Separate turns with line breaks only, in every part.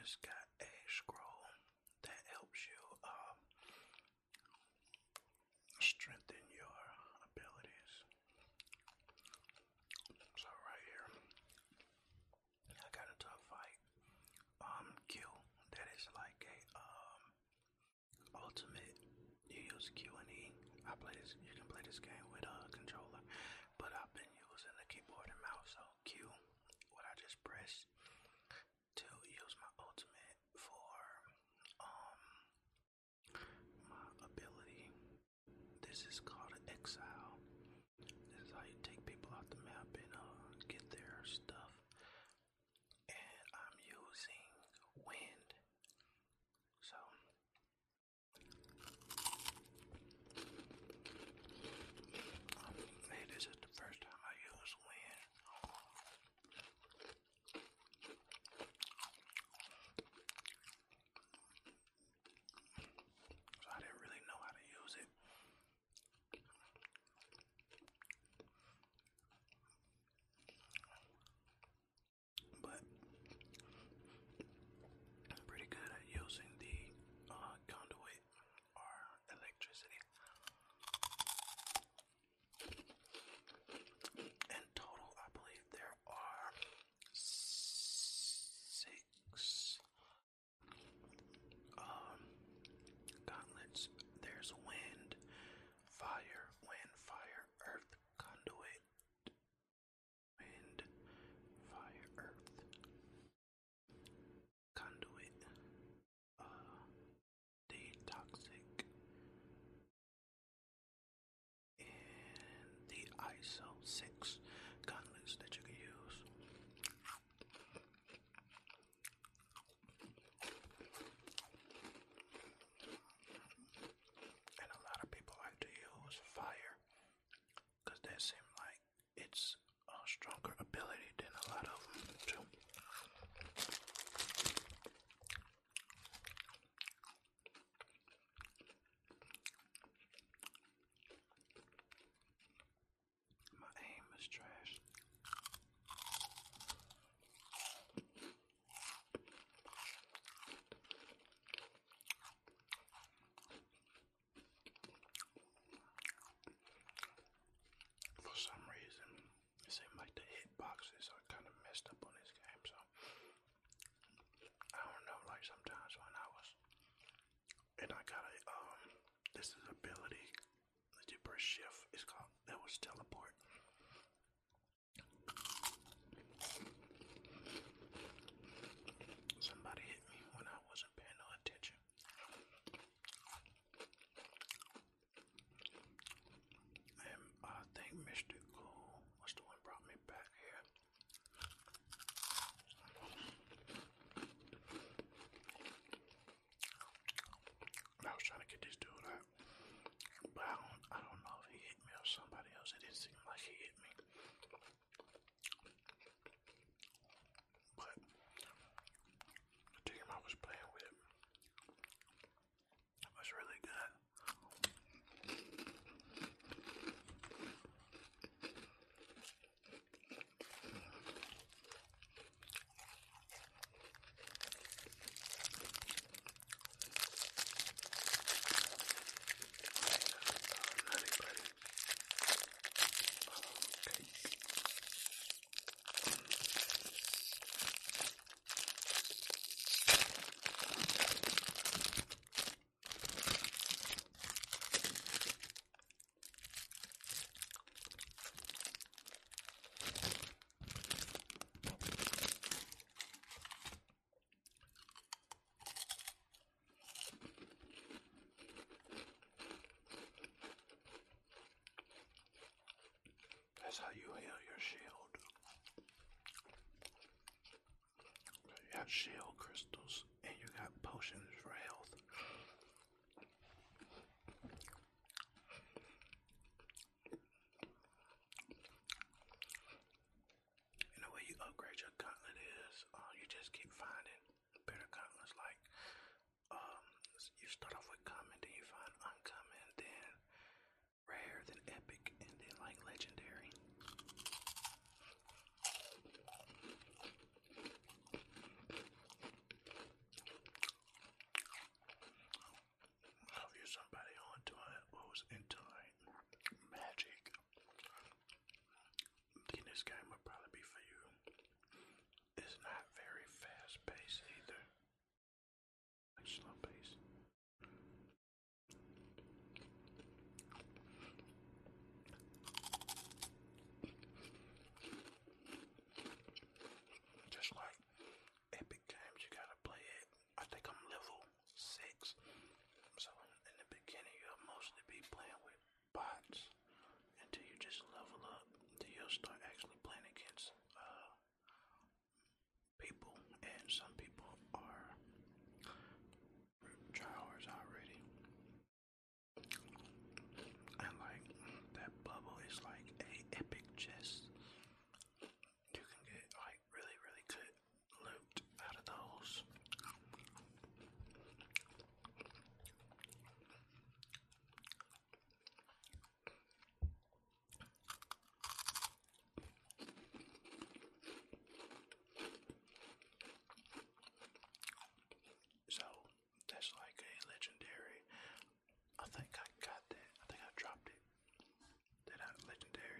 Just got a scroll that helps you um, strengthen your abilities. So right here, I got into a fight. Um, Q, that is like a um ultimate. You use Q and E. I play this. You can play this game with a controller, its stronger ability. and I got a um this is ability the super shift. Is called that was tele got shell crystals and you got potions for health.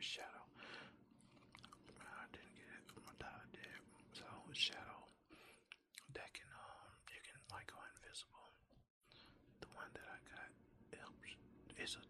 shadow. I didn't get it. from My dad, did. So shadow that can um you can like go invisible. The one that I got helps. is a